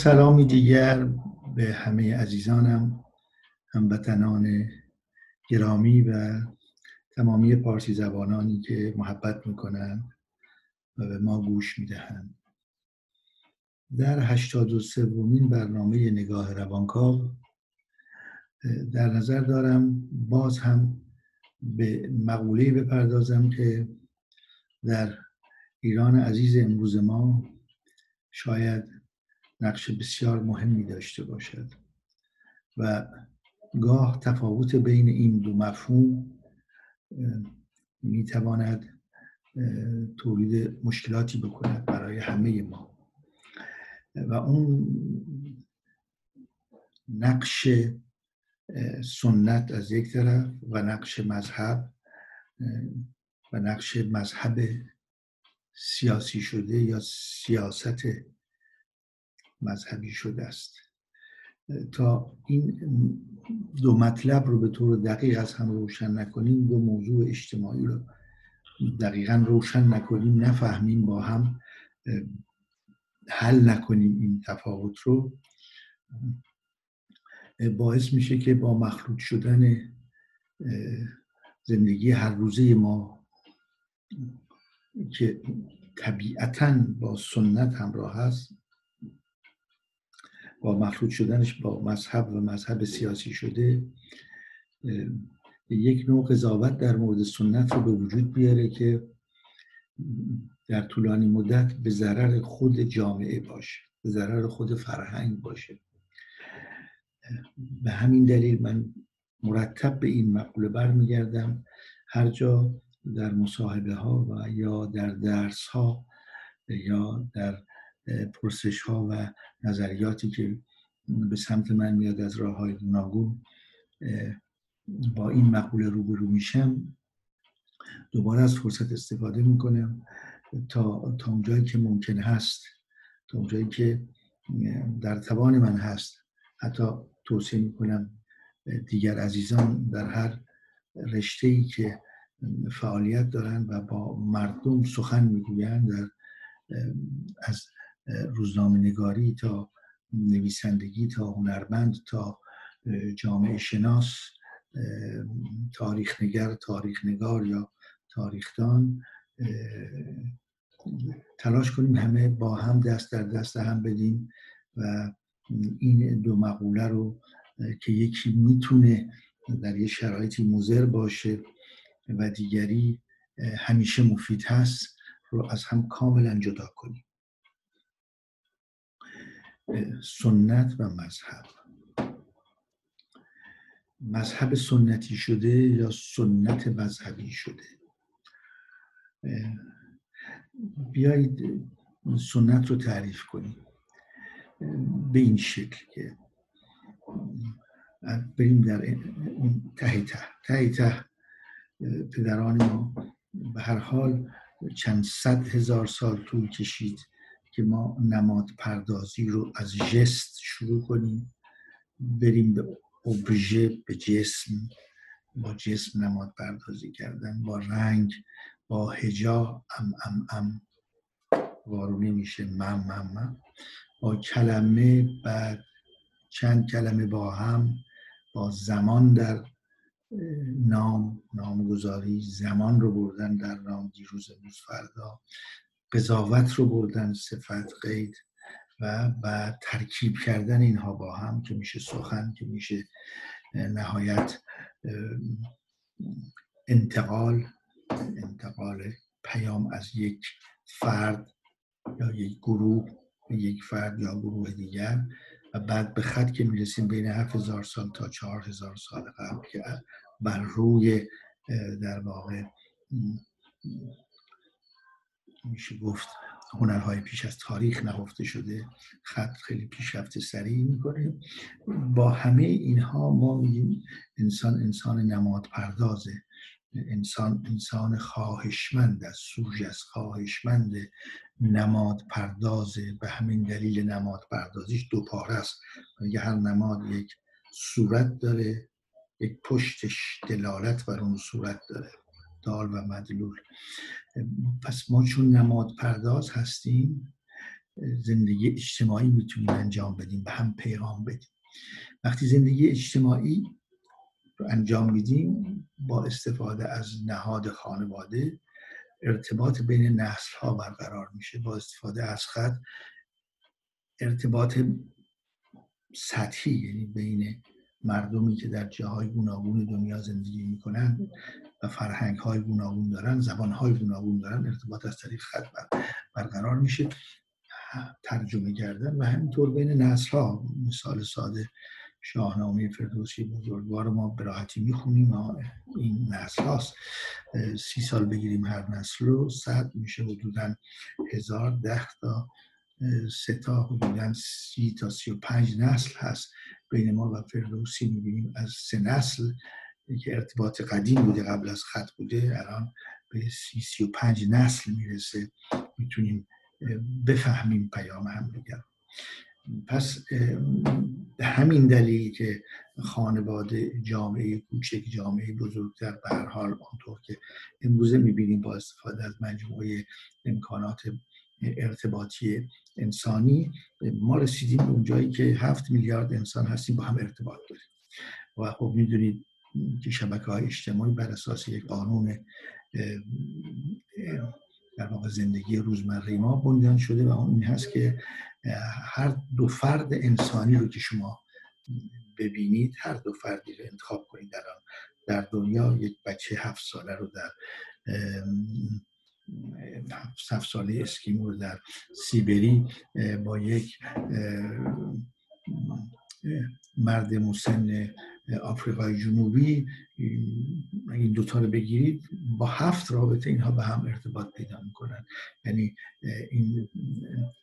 سلامی دیگر به همه عزیزانم هموطنان گرامی و تمامی پارسی زبانانی که محبت می‌کنند و به ما گوش می‌دهند. در هشتاد و سومین برنامه نگاه روانکاو در نظر دارم باز هم به مقوله بپردازم که در ایران عزیز امروز ما شاید نقش بسیار مهمی داشته باشد. و گاه تفاوت بین این دو مفهوم می‌تواند تولید مشکلاتی بکند برای همه ما. و اون نقش سنت از یک طرف و نقش مذهب و نقش مذهب سیاسی شده یا سیاست مذهبی شده است. تا این دو مطلب رو به طور دقیق از هم روشن نکنیم دو موضوع اجتماعی رو دقیقا روشن نکنیم نفهمیم با هم حل نکنیم این تفاوت رو باعث میشه که با مخلوط شدن زندگی هر روزه ما که طبیعتا با سنت همراه هست با مخلوط شدنش با مذهب و مذهب سیاسی شده یک نوع قضاوت در مورد سنت رو به وجود بیاره که در طولانی مدت به ضرر خود جامعه باشه به ضرر خود فرهنگ باشه. به همین دلیل من مرتب به این مقوله برمیگردم. هر جا در مصاحبه ها و یا در درس ها یا در پرسش ها و نظریاتی که به سمت من میاد از راه های گوناگون با این مقوله روبرو میشم. دوباره از فرصت استفاده می‌کنم تا تا اونجایی که ممکن هست تا اونجایی که در توان من هست حتی توصیه می‌کنم دیگر عزیزان در هر رشته ای که فعالیت دارند و با مردم سخن می‌گویند در از روزنامه نگاری تا نویسندگی تا هنرمند تا جامعه شناس تاریخ نگر تاریخ نگار یا تاریخدان تلاش کنیم همه با هم دست در دست هم بدیم و این دو مقوله رو که یکی می‌تونه در یه شرایطی مزر باشه و دیگری همیشه مفید هست رو از هم کاملا جدا کنیم. سنت و مذهب. مذهب سنتی شده یا سنت مذهبی شده؟ بیایید سنت رو تعریف کنیم. به این شکل که بریم در اون ته ته. ته ته پدران ما. به هر حال چند صد هزار سال طول کشید. که ما نماد پردازی رو از جست شروع کنیم بریم به ابژه به جسم با جسم نماد پردازی کردن با رنگ با هجا ام ام ام. وارونه میشه مم مم مم. با کلمه بعد چند کلمه با هم با زمان در نام نامگذاری زمان رو بردن در نام دیروز امروز فردا. قضاوت رو بردن صفت قید و بعد ترکیب کردن اینها با هم که میشه سخن که میشه نهایت انتقال انتقال پیام از یک فرد یا یک گروه یک فرد یا گروه دیگر و بعد به خط که می‌رسیم بین هزار سال تا هزار سال قبل که بر روی در واقع میشه گفت هنرهای پیش از تاریخ نهفته شده خط خیلی پیشرفت سریع می‌کنه. با همه اینها ما میگیم انسان انسان نماد پردازه انسان انسان خواهشمند از سوژ از خواهشمند نماد پردازه به همین دلیل نماد پردازیش دو پاره است. میگه هر نماد یک صورت داره یک پشتش دلالت بر اون صورت داره. دال و مدلول. پس ما چون نماد پرداز هستیم زندگی اجتماعی می‌تونیم انجام بدیم و هم پیغام بدیم. وقتی زندگی اجتماعی رو انجام میدیم با استفاده از نهاد خانواده ارتباط بین نسل ها برقرار میشه. با استفاده از خط ارتباط سطحی یعنی بین مردمی که در جاهای گوناگون دنیا زندگی می‌کنن و فرهنگ های گوناگون دارن زبان های گوناگون دارن ارتباط از طریق خط برقرار میشه. ترجمه کردن و همینطور بین نسل ها مثال ساده شاهنامه فردوسی بزرگوار ما به راحتی می‌خونیم. این نسل هاست سی سال بگیریم هر نسل رو. صد میشه حدودا هزار ده تا سه تا حدودا سی تا سی و پنج نسل هست بین ما و فردوسی. می‌بینیم از سه نسل که ارتباط قدیم بوده قبل از خط بوده الان به سی سی و پنج نسل می‌رسه. می‌تونیم بفهمیم پیام هم دیگر. پس همین دلیل که خانواده جامعه کوچک جامعه بزرگتر به هر حال آنطور که امروزه می‌بینیم با استفاده از مجموعه امکانات ارتباطی انسانی ما رسیدیم به اونجایی که هفت میلیارد انسان هستیم با هم ارتباط داریم. و خب می‌دونید که شبکه های اجتماعی بر اساس یک قانون در واقع زندگی روزمره ما بنیان شده و اون این هست که هر دو فرد انسانی رو که شما ببینید هر دو فردی رو انتخاب کنید در در دنیا یک بچه هفت ساله رو در هفت ساله اسکیمو رو در سیبری با یک مرد مسن آفریقای جنوبی این دوتا رو بگیرید با هفت رابطه اینها به هم ارتباط پیدا می‌کنن. یعنی این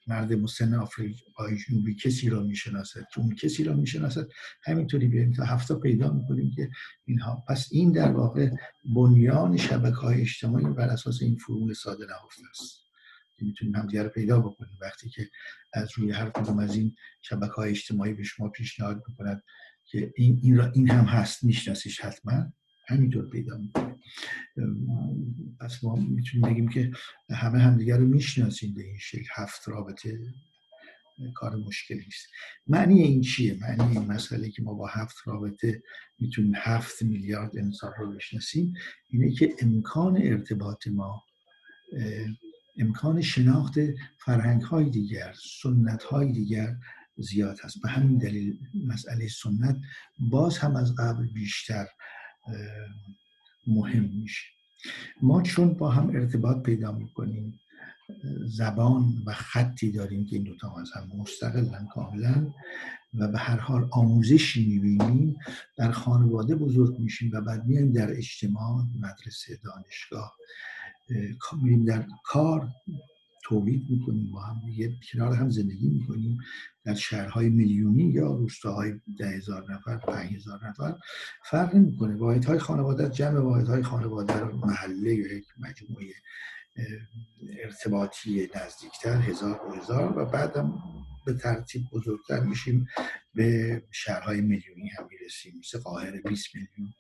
مرد مسن آفریقای جنوبی کسی را می‌شناسد که اون کسی را می‌شناسد. همینطوری بیایم تا هفته پیدا می‌کنیم که اینها. پس این در واقع بنیان شبکه های اجتماعی بر اساس این فرمول ساده نهفته است که می‌تونیم همدیگه رو پیدا بکنیم. وقتی که از روی هر کدوم از این شبکه های اجتماعی به شما پیشنهاد می‌کند که این, این, را این هم هست میشناسیش حتما. همینطور پیدا می‌کنه. پس ما می‌تونیم بگیم که همه همدیگر رو می‌شناسیم به این شکل. هفت رابطه کار مشکلی نیست. معنی این چیه؟ معنی این مسئله که ما با هفت رابطه می‌تونیم هفت میلیارد انسان رو بشناسیم اینه که امکان ارتباط ما امکان شناخت فرهنگ های دیگر سنت های دیگر زیاد هست. به همین دلیل مسئله سنت باز هم از قبل بیشتر مهم میشه. ما چون با هم ارتباط پیدا می‌کنیم زبان و خطی داریم که این دوتا از هم مستقلن کاملا و به هر حال آموزشی می‌بینیم در خانواده بزرگ میشیم و بعد میایم در اجتماع مدرسه دانشگاه میریم در کار. تولید می‌کنیم با هم دیگه کنار هم زندگی می‌کنیم. در شهرهای میلیونی یا روستاهای ده هزار نفر پنج هزار نفر فرق نمی‌کنه. واحد های خانواده جمع واحد های خانواده محله یا یک مجموعه ارتباطی نزدیکتر هزار و هزار و بعدم به ترتیب بزرگتر میشیم به شهرهای میلیونی هم می‌رسیم. مثل قاهره 20 میلیون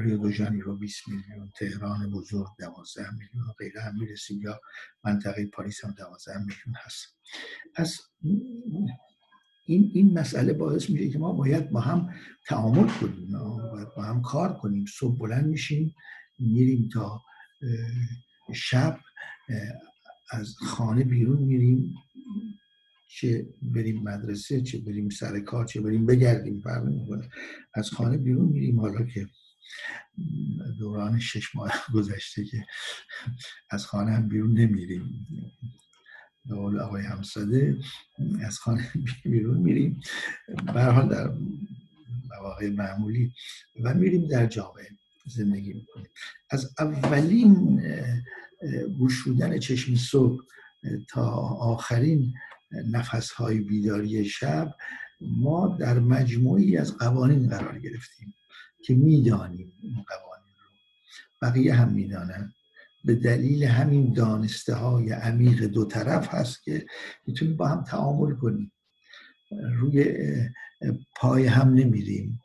ریو دو جانیرو 20 میلیون تهران بزرگ 12 میلیون و غیره هم می‌رسیم یا منطقه پاریس هم 12 میلیون هست. پس این این مسئله باعث میشه که ما باید با هم تعامل کنیم باید با هم کار کنیم. صبح بلند میشیم میریم تا شب از خانه بیرون میریم. چه بریم مدرسه چه بریم سر کار چه بریم بگردیم فرق می‌کنه. از خانه بیرون میریم. حالا که دوران شش ماه گذشته که از خانه هم بیرون نمیریم. به قول آقای همساده از خانه بیرون میریم. برحال در مواقع معمولی و میریم در جامعه زندگی می‌کنیم. از اولین گشودن چشم صبح تا آخرین نفس های بیداری شب ما در مجموعی از قوانین قرار گرفتیم که می‌دانیم این قوانین رو. بقیه هم می‌دانند به دلیل همین دانسته های عمیق دو طرف هست که می‌تونیم با هم تعامل کنیم. روی پای هم نمیریم.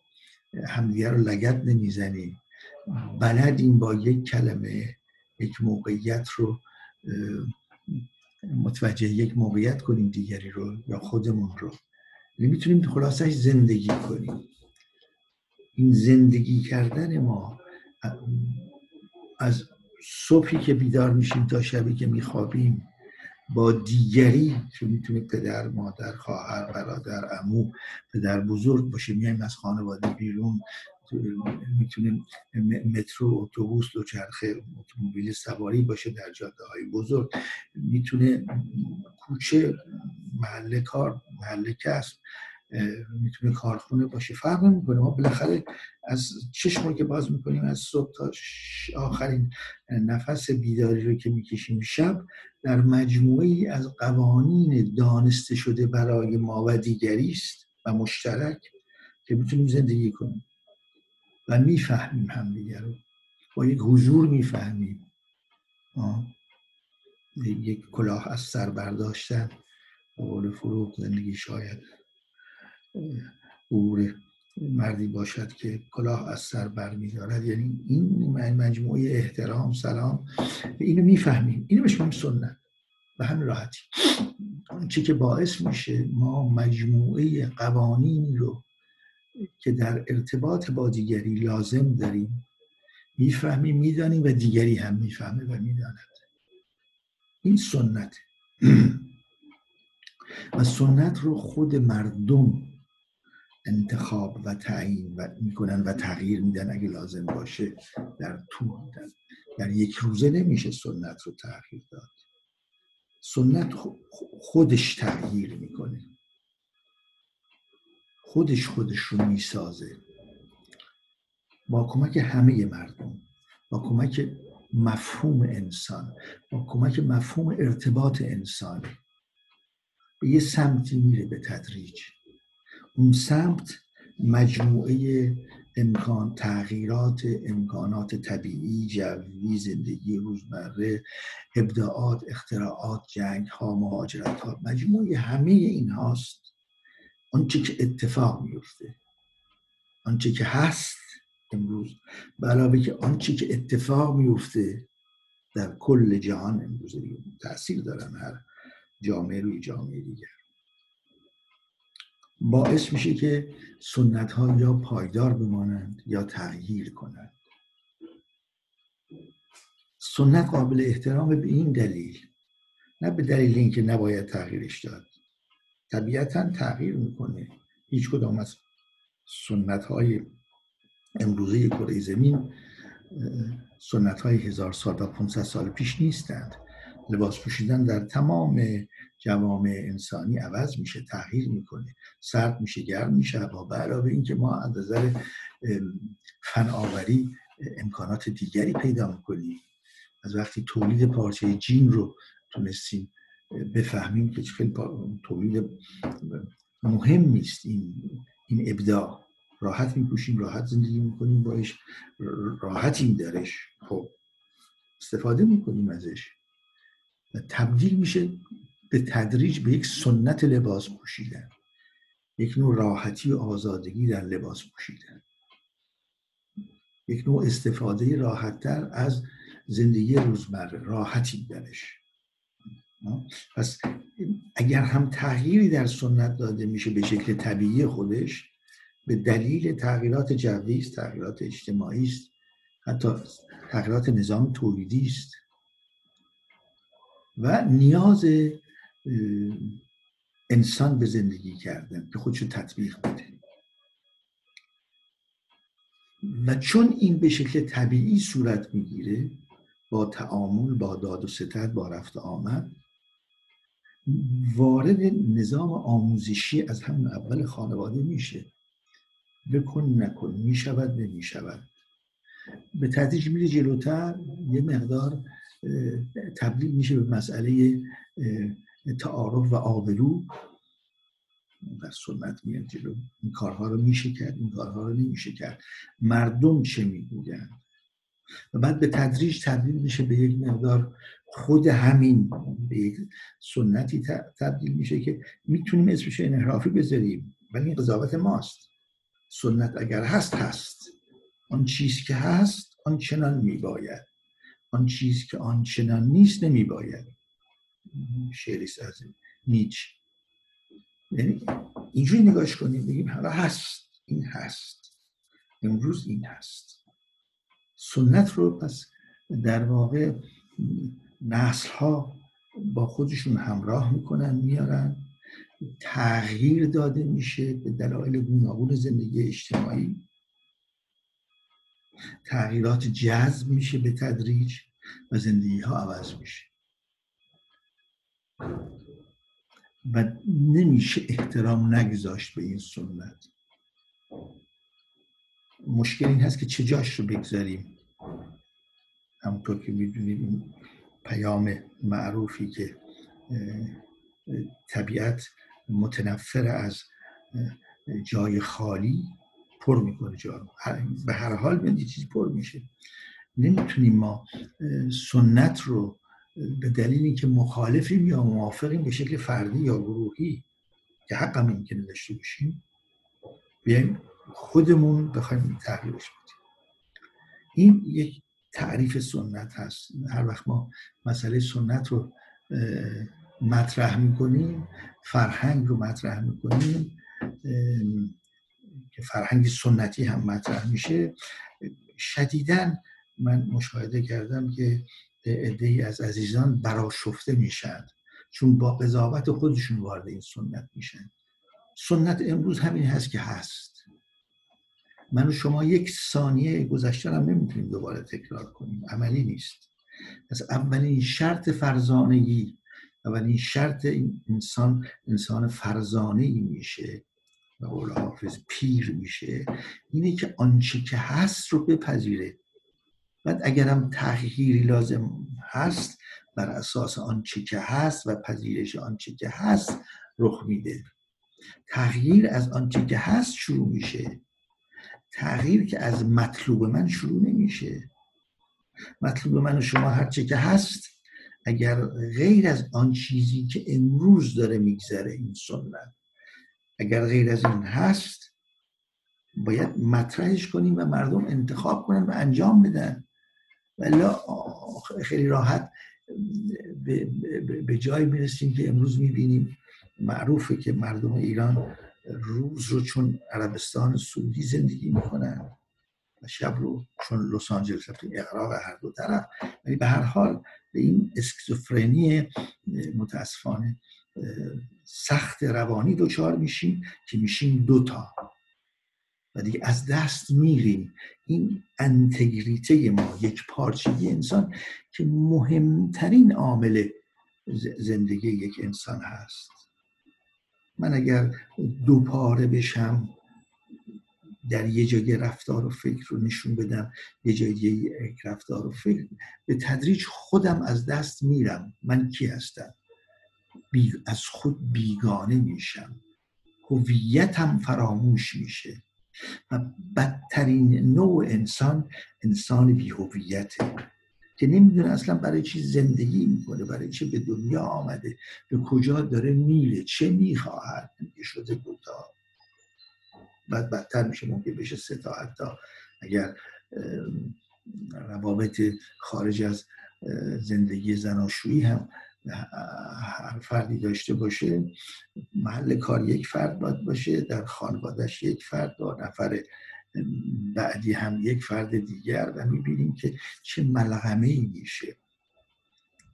همدیگر رو لگت نمی‌زنیم. بلدیم با یک کلمه یک موقعیت رو متوجه یک موقعیت کنیم دیگری رو یا خودمون رو. یعنی می‌تونیم خلاصش زندگی کنیم. این زندگی کردن ما از صبحی که بیدار میشیم تا شبی که میخوابیم با دیگری که می‌تونه پدر مادر خواهر برادر عمو پدر بزرگ باشه. میایم از خانواده بیرون. می‌تونه مترو اتوبوس دوچرخه اتومبیل سواری باشه در جاده های بزرگ. می‌تونه کوچه محل کار محل کسب می‌تونه کارخونه باشه. فرق نمی‌کنه ما بالاخره از چشم که باز می‌کنیم از صبح تا آخرین نفس بیداری رو که می‌کشیم شب در مجموعی از قوانین دانسته شده برای ما و دیگری است و مشترک که می‌تونیم زندگی کنیم. و می‌فهمیم همدیگه رو. با یک حضور می‌فهمیم. یک کلاه از سر برداشتن. قول فروغ زندگی شاید عبور مردی باشد که کلاه از سر برمیدارد. یعنی این مجموعه احترام سلام اینو می‌فهمیم. اینو بهش سنت. به همین راحتی. آنچه که باعث میشه ما مجموعه قوانینی رو که در ارتباط با دیگری لازم داریم می‌فهمیم می‌دانیم و دیگری هم می‌فهمه و می‌داند. این سنت. و سنت رو خود مردم انتخاب و تعیین و می‌کنن و تغییر میدن اگه لازم باشه در طول در, در یک روزه نمیشه سنت رو تغییر داد. سنت خودش تغییر می‌کنه. خودش خودش رو می‌سازه. با کمک همه مردم با کمک مفهوم انسان با کمک مفهوم ارتباط انسان. به یه سمتی میره به تدریج. اون سمت مجموعه امکان تغییرات امکانات طبیعی جوی زندگی روزمره ابداعات اختراعات جنگ ها مهاجرت ها مجموعه همه این هاست آنچه که اتفاق میفته آنچه که هست امروز علاوه که آنچه که اتفاق میفته در کل جهان امروز. تاثیر دارن هر جامعه روی جامعه دیگر. باعث میشه که سنت ها یا پایدار بمانند یا تغییر کنند. سنت قابل احترام به این دلیل نه به دلیل اینکه نباید تغییرش داد. طبیعتا تغییر می‌کنه. هیچ کدام از سنت های امروزه کره زمین سنت های هزار سال و 500 سال پیش نیستند. لباس پوشیدن در تمام جوامع انسانی عوض میشه تغییر می‌کنه. سرد میشه گرم میشه و به علاوه اینکه ما از نظر فناوری امکانات دیگری پیدا می‌کنیم. از وقتی تولید پارچه جین رو تونستیم بفهمیم که خیلی تولید مهم نیست. این این ابداع. راحت میپوشیم راحت زندگی می‌کنیم باش راحتیم درش. خب. استفاده می‌کنیم ازش. و تبدیل میشه به تدریج به یک سنت لباس پوشیدن. یک نوع راحتی و آزادگی در لباس پوشیدن. یک نوع استفاده راحتتر از زندگی روزمره. راحتی درش. پس اگر هم تغییری در سنت داده میشه به شکل طبیعی خودش به دلیل تغییرات جوی است تغییرات اجتماعی است حتی تغییرات نظام تولیدی است. و نیاز انسان به زندگی کردن که خودشو تطبیق بده. و چون این به شکل طبیعی صورت می‌گیره با تعامل با داد و ستد با رفت آمد وارد نظام آموزشی از همون اول خانواده میشه. بکن نکن می‌شود نمی‌شود. به تدریج میره جلوتر یه مقدار تبدیل میشه به مسئله تعارف و آبرو. در سنت میاد جلو. این کارها رو میشه کرد این کارها رو نمیشه کرد. مردم چه می‌گویند؟ و بعد به تدریج تبدیل میشه به یک مقدار خود همین به یک سنتی تبدیل میشه که می‌تونیم اسمش انحرافی بذاریم ولی این قضاوت ماست. سنت اگر هست هست. آن چیز که هست آن چنان میباید. آن چیز که آن چنان نیست نمیباید. شعریست از نیچ. یعنی اینجوری نگاش کنیم بگیم حالا هست. این هست. امروز این هست. سنت رو پس در واقع نسل ها با خودشون همراه می‌کنن میارن. تغییر داده میشه به دلایل گوناگون زندگی اجتماعی. تغییرات جذب میشه به تدریج و زندگی ها عوض میشه. و نمیشه احترام نگذاشت به این سنت. مشکل این هست که چه جاش رو بگذاریم؟ همونطور که می‌دونید پیام معروفی که طبیعت متنفر از جای خالی پر می‌کنه جا به هر حال به چیزی پر میشه. نمی‌تونیم ما سنت رو به دلیل اینکه مخالفیم یا موافقیم به شکل فردی یا گروهی که حق هم که داشته باشیم بیایم خودمون بخوایم تغییرش بدیم. این یک تعریف سنت هست. هر وقت ما مسئله سنت رو مطرح می‌کنیم فرهنگ رو مطرح می‌کنیم که فرهنگ سنتی هم مطرح میشه. شدیدا من مشاهده کردم که عده از عزیزان براشفته میشن چون با قضاوت خودشون وارد این سنت میشن. سنت امروز همین هست که هست. من و شما یک ثانیه گذشته هم نمی‌تونیم دوباره تکرار کنیم. عملی نیست. از اولین شرط فرزانگی اولین شرط این انسان انسان فرزانه ای میشه و قول حافظ پیر میشه اینه که آنچه که هست رو بپذیره. بعد اگرم تغییری لازم هست بر اساس آنچه که هست و پذیرش آنچه که هست رخ میده. تغییر از آنچه که هست شروع میشه. تغییر که از مطلوب من شروع نمیشه. مطلوب من و شما هرچه که هست اگر غیر از آن چیزی که امروز داره میگذره این سنت اگر غیر از این هست باید مطرحش کنیم و مردم انتخاب کنن و انجام بدن. ولی خیلی راحت به جای می‌رسیم که امروز می‌بینیم معروفه که مردم ایران روز رو چون عربستان سعودی زندگی می‌کنن و شب رو چون لس آنجلس اقراق هر دو طرف ولی به هر حال به این اسکیزوفرنی متاسفانه سخت روانی دچار میشیم که میشیم دوتا و دیگه از دست میریم. این انتگریته ما یک پارچگی انسان که مهمترین عامل زندگی یک انسان هست. من اگر دو پاره بشم در یه جای رفتار و فکر رو نشون بدم یه جای یک رفتار و فکر به تدریج خودم از دست میرم. من کی هستم؟ از خود بیگانه میشم. هویتم فراموش میشه. و بدترین نوع انسان انسان بیهویته. که نمی‌دونه اصلا برای چی زندگی می‌کنه برای چی به دنیا آمده به کجا داره میره چه می‌خواهد شده دوتا بعد بدتر میشه ممکن بشه سه تا حتی. اگر روابط خارج از زندگی زناشویی هم هر فردی داشته باشه محل کار یک فرد باید باشه در خانوادهش یک فرد دو نفر بعدی هم یک فرد دیگر و می‌بینیم که چه ملغمه ای میشه.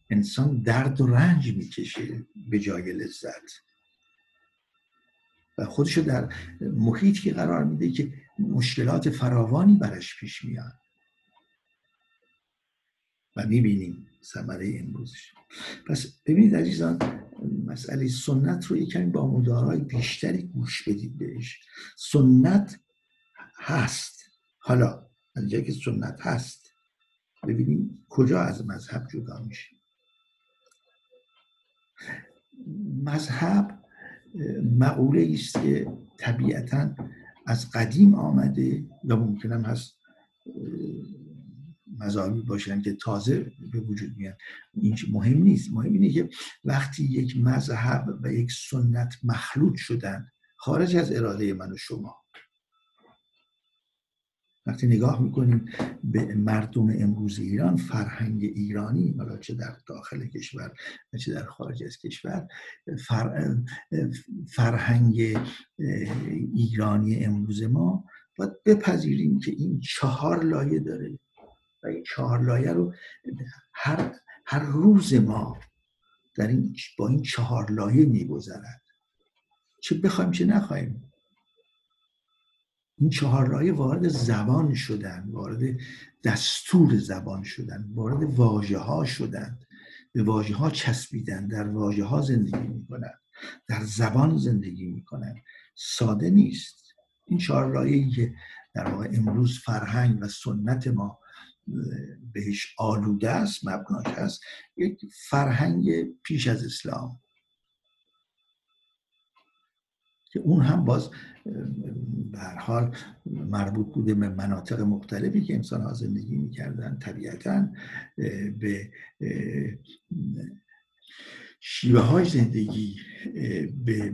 انسان درد و رنج می‌کشه به جای لذت. و خودشو در محیطی قرار میده که مشکلات فراوانی برش پیش میاد. و می‌بینیم ثمره امروزش پس ببینید عزیزان مسئله سنت رو یکمی با مدارای بیشتری گوش بدید بهش. سنت هست. حالا اینجا که سنت هست ببینیم کجا از مذهب جدا میشه مذهب مقوله است که طبیعتا از قدیم آمده یا ممکنم هست مذاهبی باشن که تازه به وجود میان. این مهم نیست. مهم اینه که وقتی یک مذهب و یک سنت مخلوط شدن خارج از اراده من و شما وقتی نگاه می‌کنیم به مردم امروز ایران فرهنگ ایرانی حالا چه در داخل کشور و چه در خارج از کشور فرهنگ ایرانی امروز ما باید بپذیریم که این چهار لایه داره و این چهار لایه رو هر, هر روز ما در این با این چهار لایه میگذرد. چه بخوایم چه نخواهیم این چهار لایه وارد زبان شدن وارد دستور زبان شدن وارد واژه ها شدن. به واژه ها چسبیدن در واژه ها زندگی می‌کنن در زبان زندگی می‌کنن. ساده نیست. این چهار لایه که در واقع امروز فرهنگ و سنت ما بهش آلوده است مبناش هست یک فرهنگ پیش از اسلام. که اون هم باز به حال مربوط بوده به مناطق مختلفی که انسان ها زندگی می‌کردن. طبیعتا به شیوه های زندگی به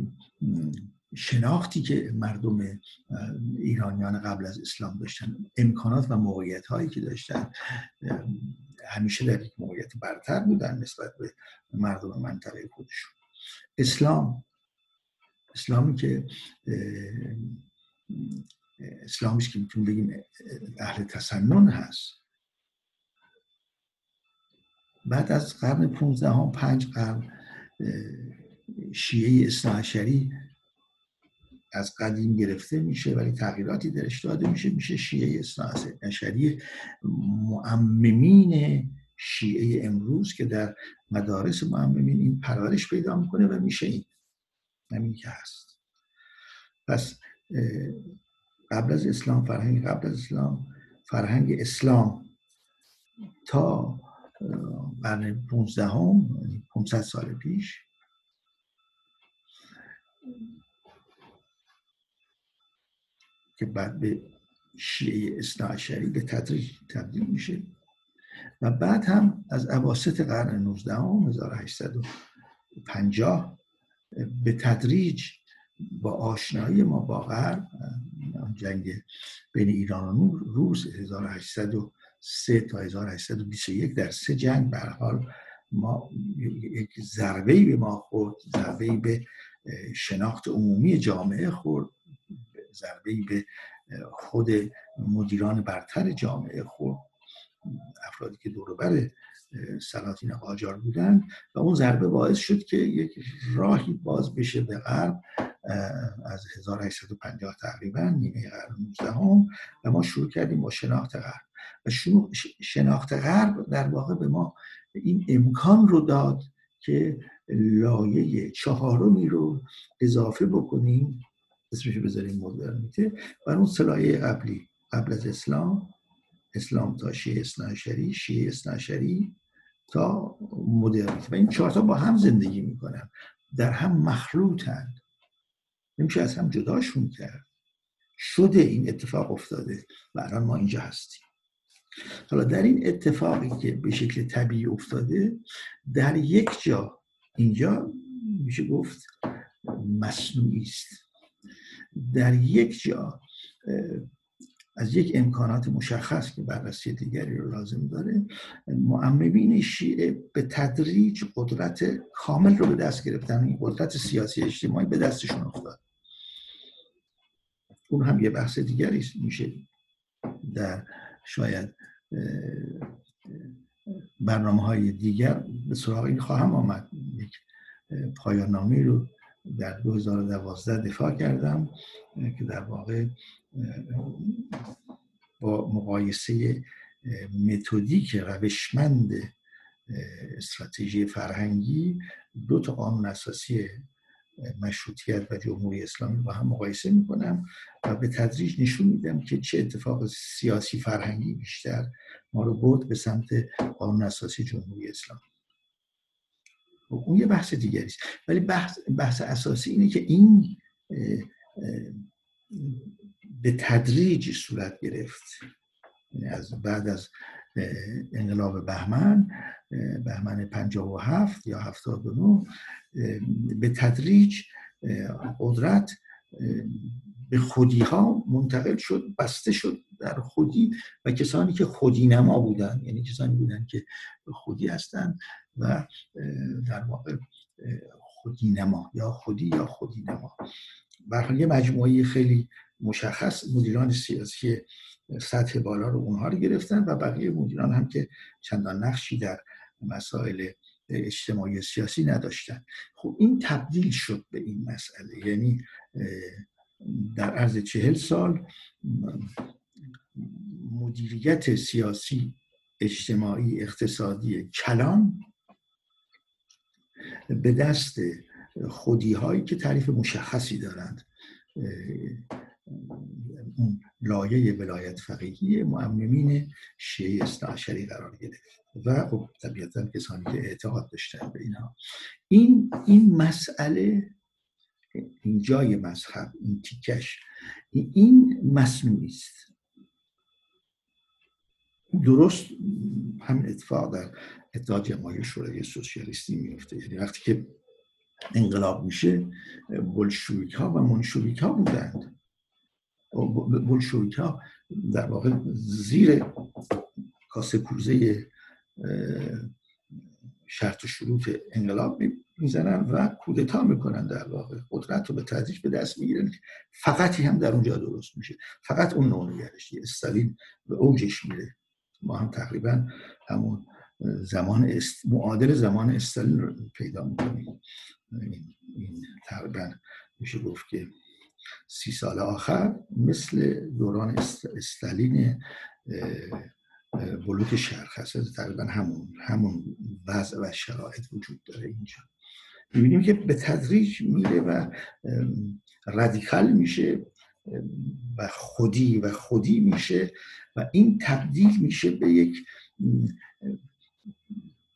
شناختی که مردم ایرانیان قبل از اسلام داشتن امکانات و موقعیت هایی که داشتن همیشه در یک موقعیت برتر بودن نسبت به مردم منطقه خودشون. اسلام اسلامی که اسلامیش که می‌تونیم بگیم اهل تسنن هست. بعد از قرن 15 هم پنج قرن شیعه اصلاحشری از قدیم گرفته میشه ولی تغییراتی درش داده میشه. میشه شیعه اصلاحشری معممین شیعه امروز که در مدارس معممین این پرورش پیدا می‌کنه و میشه این. همین که هست. پس قبل از اسلام فرهنگ قبل از اسلام فرهنگ اسلام تا قرن 15 هم 500 یعنی سال پیش که بعد به شیعه اصلاح به تدریج تبدیل میشه. و بعد هم از عواسط قرن 19 هم 1850 به تدریج با آشنایی ما با غرب جنگ بین ایران و روس 1803 تا 1821 در سه جنگ به حال ما یک ضربه به ما خورد ضربه به شناخت عمومی جامعه خورد ضربه به خود مدیران برتر جامعه خورد. افرادی که دوروبر سلاطین قاجار بودن و اون ضربه باعث شد که یک راهی باز بشه به غرب از 1850 تقریبا نیمه قرن 19 هم و ما شروع کردیم با شناخت غرب. و شناخت غرب در واقع به ما این امکان رو داد که لایه چهارمی رو اضافه بکنیم اسمش بذاریم مدرنیته و اون سلایه قبلی قبل از اسلام. اسلام تا شیعه اسناشری شیعه اسناشری تا مدرنیته و این چهارتا با هم زندگی می‌کنن. در هم مخلوطن. نمیشه از هم جداشون کرد. شده این اتفاق افتاده و الان ما اینجا هستیم. حالا در این اتفاقی که به شکل طبیعی افتاده در یک جا اینجا میشه گفت مصنوعی است. در یک جا از یک امکانات مشخص که بررسی دیگری رو لازم داره معممین شیعه به تدریج قدرت کامل رو به دست گرفتن این قدرت سیاسی اجتماعی به دستشون افتاد. اون هم یه بحث دیگری میشه در شاید برنامه های دیگر به سراغ این خواهم آمد. یک پایان نامی رو در 2012 دفاع کردم که در واقع با مقایسه متدیک روشمند استراتژی فرهنگی دو تا قانون اساسی مشروطیت و جمهوری اسلامی با هم مقایسه می‌کنم و به تدریج نشون میدم که چه اتفاق سیاسی فرهنگی بیشتر ما رو برد به سمت قانون اساسی جمهوری اسلامی. اون یه بحث دیگری است. ولی بحث, بحث اساسی اینه که این به تدریج صورت گرفت. یعنی از بعد از انقلاب بهمن بهمن 57 یا 79 به تدریج قدرت به خودی ها منتقل شد بسته شد در خودی و کسانی که خودی نما بودن یعنی کسانی بودن که خودی هستند و در واقع خودی نما یا خودی یا خودی نما برای یه مجموعه خیلی مشخص مدیران سیاسی سطح بالا رو اونها رو گرفتن و بقیه مدیران هم که چندان نقشی در مسائل اجتماعی سیاسی نداشتن. خب این تبدیل شد به این مسئله. یعنی در عرض چهل سال مدیریت سیاسی اجتماعی اقتصادی کلان به دست خودی هایی که تعریف مشخصی دارند. اون لایه ولایت فقیهی معممین شیعه استعشری قرار گرفت. و خب طبیعتا کسانی که اعتقاد داشتن به اینها. این این مسئله این جای مذهب این تیکش این مصنوعی است درست هم اتفاق در اتحاد جماهیر شورای سوسیالیستی میفته یعنی وقتی که انقلاب میشه بلشویک ها و منشویک ها بودند. بلشویک ها در واقع زیر کاسه کوزه شرط و شروط انقلاب می‌زنن و کودتا می‌کنن در واقع. قدرت رو به تدریج به دست می‌گیرن فقطی هم در اونجا درست میشه. فقط اون نوع نگرشی استالین به اوجش میره. ما هم تقریبا همون زمان است... معادل زمان استالین رو پیدا می‌کنیم. این تقریبا میشه گفت که سی سال آخر مثل دوران استالین بلوک شرق هست تقریبا همون همون وضع و شرایط وجود داره اینجا. می‌بینیم که به تدریج میره و رادیکال میشه و خودی و خودی میشه و این تبدیل میشه به یک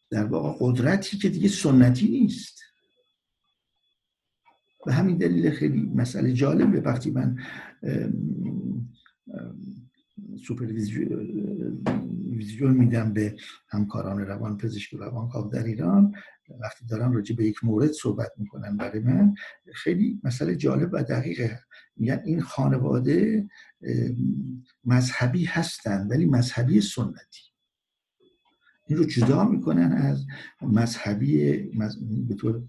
در واقع قدرتی که دیگه سنتی نیست. به همین دلیل خیلی مسئله جالبه. وقتی من سوپرویزیون میدم به همکاران روان پزشک و روانکاو در ایران وقتی دارم راجع به یک مورد صحبت می‌کنن برای من خیلی مسئله جالب و دقیقه. میگن این خانواده مذهبی هستند ولی مذهبی سنتی. این رو جدا می‌کنن از مذهبی به طور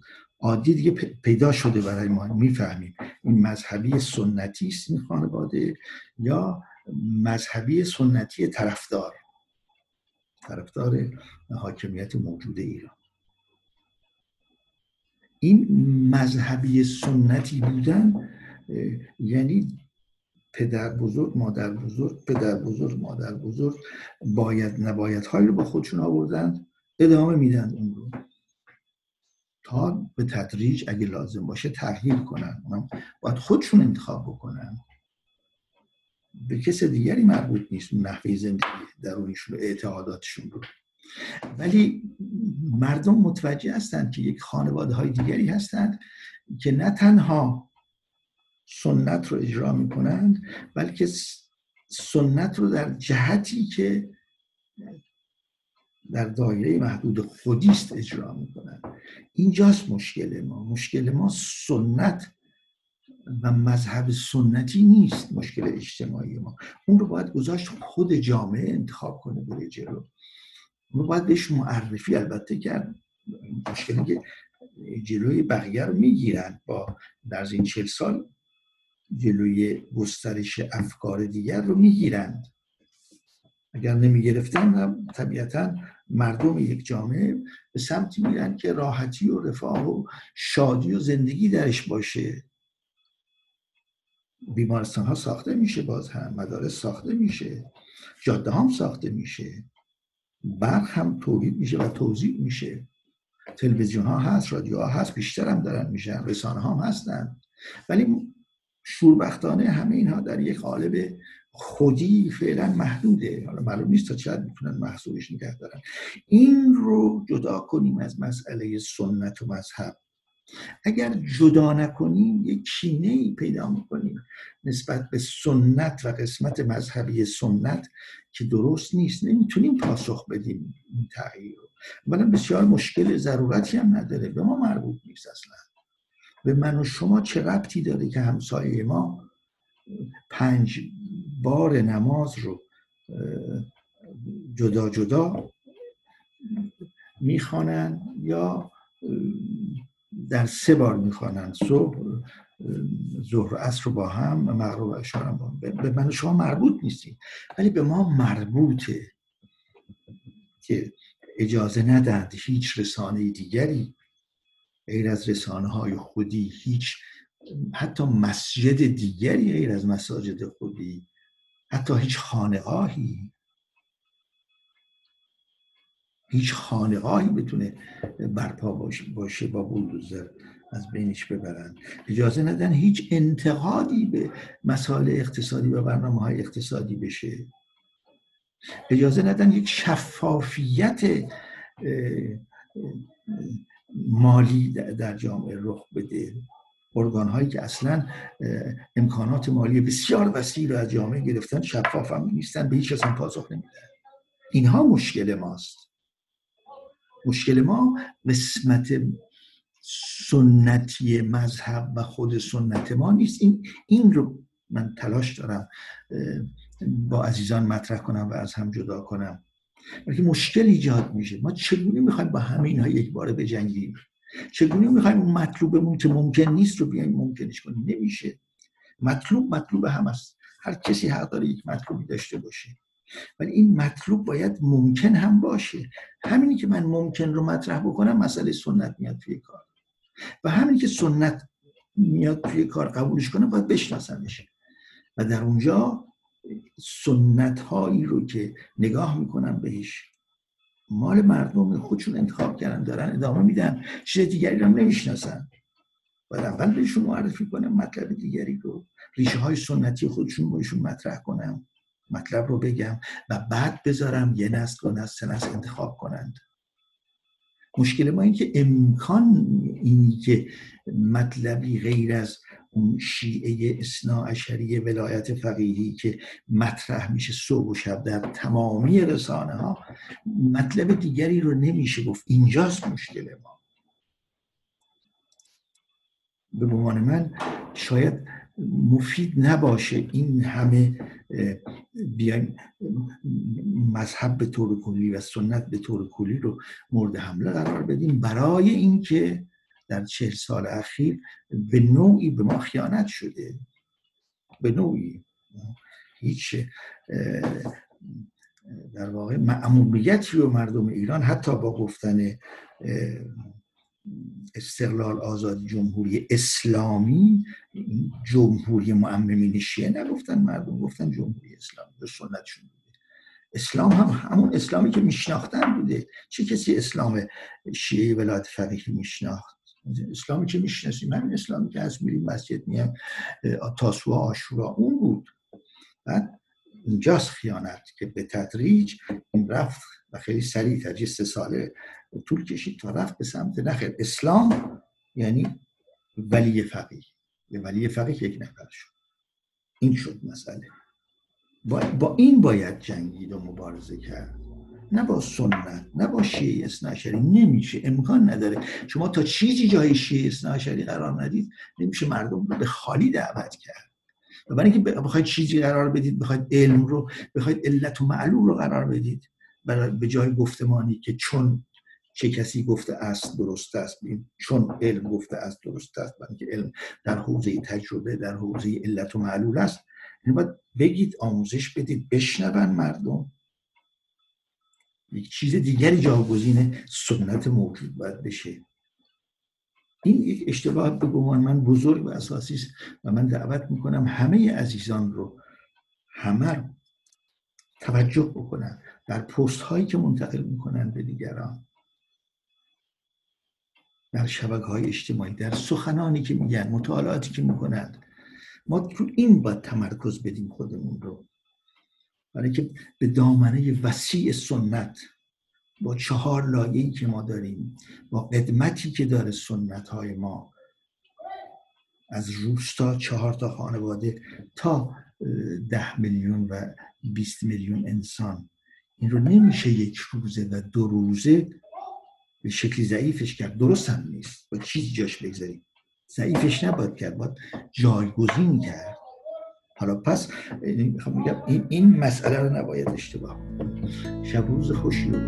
عادی دیگه پیدا شده برای ما می‌فهمیم. این مذهبی سنتی است این خانواده یا مذهبی سنتی طرفدار؟ طرفدار حاکمیت موجود ایران. این مذهبی سنتی بودن یعنی پدر بزرگ مادر بزرگ پدر بزرگ مادر بزرگ باید نباید هایی رو با خودشون آوردن ادامه میدن اون رو. تا به تدریج اگه لازم باشه تغییر کنن. باید خودشون انتخاب بکنن. به کس دیگری مربوط نیست نحوه زندگی درونیشون و اعتقاداتشون رو. ولی مردم متوجه هستند که یک خانواده های دیگری هستند که نه تنها سنت رو اجرا می‌کنند بلکه سنت رو در جهتی که در دایره محدود خودیست اجرا می‌کنند اینجاست مشکل ما. مشکل ما سنت و مذهب سنتی نیست مشکل اجتماعی ما. اون رو باید گذاشت خود جامعه انتخاب کنه بره جلو. اون رو باید بهش معرفی البته کرد. مشکلی که جلوی بقیه رو می‌گیرن با در این چل سال جلوی گسترش افکار دیگر رو می‌گیرند. اگر نمی‌گرفتن طبیعتا مردم یک جامعه به سمتی میرن که راحتی و رفاه و شادی و زندگی درش باشه. بیمارستان ها ساخته میشه باز هم مدارس ساخته میشه جاده هم ساخته میشه. برق هم تولید میشه و توضیح میشه. تلویزیون ها هست رادیو ها هست بیشتر هم دارن میشن رسانه هم هستن. ولی شوربختانه همه اینها در یک قالب خودی فعلا محدوده. حالا معلوم نیست تا چقدر می‌تونن محصولش نگه دارن. این رو جدا کنیم از مسئله سنت و مذهب. اگر جدا نکنیم یک کینه ای پیدا می‌کنیم نسبت به سنت و قسمت مذهبی سنت که درست نیست. نمی‌تونیم پاسخ بدیم این تغییر رو. ولی بسیار مشکل ضرورتی هم نداره. به ما مربوط نیست اصلا. به من و شما چه ربطی داره که همسایه ما پنج بار نماز رو جدا جدا می‌خوانن یا در سه بار می‌خوانن صبح ظهر عصر رو با هم مغرب و اشارم به من شما مربوط نیستیم. ولی به ما مربوطه که اجازه ندهند هیچ رسانه دیگری غیر از رسانه های خودی هیچ حتی مسجد دیگری غیر از مساجد خودی حتی هیچ خانقاهی. هیچ خانقاهی بتونه برپا باشه با بولدوزر از بینش ببرن. اجازه ندن هیچ انتقادی به مسائل اقتصادی و برنامه های اقتصادی بشه. اجازه ندن یک شفافیت مالی در جامعه رخ بده. ارگان هایی که اصلا امکانات مالی بسیار وسیع رو از جامعه گرفتن شفاف هم نیستن به هیچ کس پاسخ نمیدن. اینها مشکل ماست. مشکل ما قسمت سنتی مذهب و خود سنت ما نیست. این, این رو من تلاش دارم با عزیزان مطرح کنم و از هم جدا کنم. ولی مشکل ایجاد میشه. ما چگونه می‌خوایم با همه اینها یک باره بجنگیم؟ چگونه می‌خوایم اون مطلوبمون که ممکن نیست رو بیایم ممکنش کنیم؟ نمیشه. مطلوب مطلوب هم است هر کسی حق داره یک مطلوبی داشته باشه. ولی این مطلوب باید ممکن هم باشه. همینی که من ممکن رو مطرح بکنم مسئله سنت میاد توی کار. و همینی که سنت میاد توی کار قبولش کنه باید بشناسمش. و در اونجا سنت هایی رو که نگاه می‌کنم بهش مال مردم خودشون انتخاب کردن دارن ادامه میدن. چیز دیگری رو نمی‌شناسن. باید اول بهشون معرفی کنم مطلب دیگری رو. ریشه های سنتی خودشون بهشون مطرح کنم. مطلب رو بگم و بعد بذارم یه نسل و نسل سه نسل انتخاب کنند. مشکل ما این که امکان اینی که مطلبی غیر از اون شیعه اسنا اشری ولایت فقیهی که مطرح میشه صبح و شب در تمامی رسانه ها مطلب دیگری رو نمیشه گفت. اینجاست مشکل ما. به عنوان من شاید مفید نباشه این همه بیایم مذهب به طور کلی و سنت به طور کلی رو مورد حمله قرار بدیم. برای اینکه در چهل سال اخیر به نوعی به ما خیانت شده. به نوعی. هیچ در واقع معمولیتی و مردم ایران حتی با گفتن استقلال آزادی جمهوری اسلامی جمهوری معممین شیعه نگفتن مردم گفتن جمهوری اسلامی به سنتشون بوده. اسلام هم همون اسلامی که میشناختن بوده. چه کسی اسلام شیعه ولایت فقیهی میشناخت؟ اسلامی که می‌شناسیم؟ همین اسلامی که از میریم مسجد میام تاسوع آشورا اون بود. بعد اینجاست خیانت که به تدریج این رفت و خیلی سریع تا سه ساله طول کشید تا رفت به سمت نخیر. اسلام یعنی ولی فقیه. به ولی فقیه یک نفر شد. این شد مسئله. با, با این باید جنگید و مبارزه کرد. نه با سنت نه با شیعه اسناشری نمیشه امکان نداره. شما تا چیزی جای شیعه اسناشری قرار ندید نمیشه مردم رو به خالی دعوت کرد. و برای اینکه بخواید چیزی قرار بدید بخواید علم رو بخواید علت و معلوم رو قرار بدید برای به جای گفتمانی که چون چه کسی گفته است درست است چون علم گفته است درست است برای اینکه علم در حوزه تجربه در حوزه علت و معلول است. یعنی باید بگید آموزش بدید بشنون مردم. یک چیز دیگری جاگزین سنت موجود باید بشه. این یک اشتباه به گمان من بزرگ و اساسی است و من دعوت می‌کنم همه عزیزان رو همه توجه بکنن در پست هایی که منتقل می‌کنن به دیگران. در شبکه های اجتماعی در سخنانی که میگن مطالعاتی که می‌کنند ما تو این باید تمرکز بدیم خودمون رو. برای که به دامنه وسیع سنت با چهار لایه‌ای که ما داریم با قدمتی که داره سنت های ما از روستا چهار تا خانواده تا ده میلیون و بیست میلیون انسان. این رو نمیشه یک روزه و دو روزه به شکلی ضعیفش کرد. درست هم نیست. با چیزی جاش بگذاریم. ضعیفش نباید کرد. باید جایگزین کرد. حالا پس میگم این, این مسئله رو نباید اشتباه شب روز خوشی رو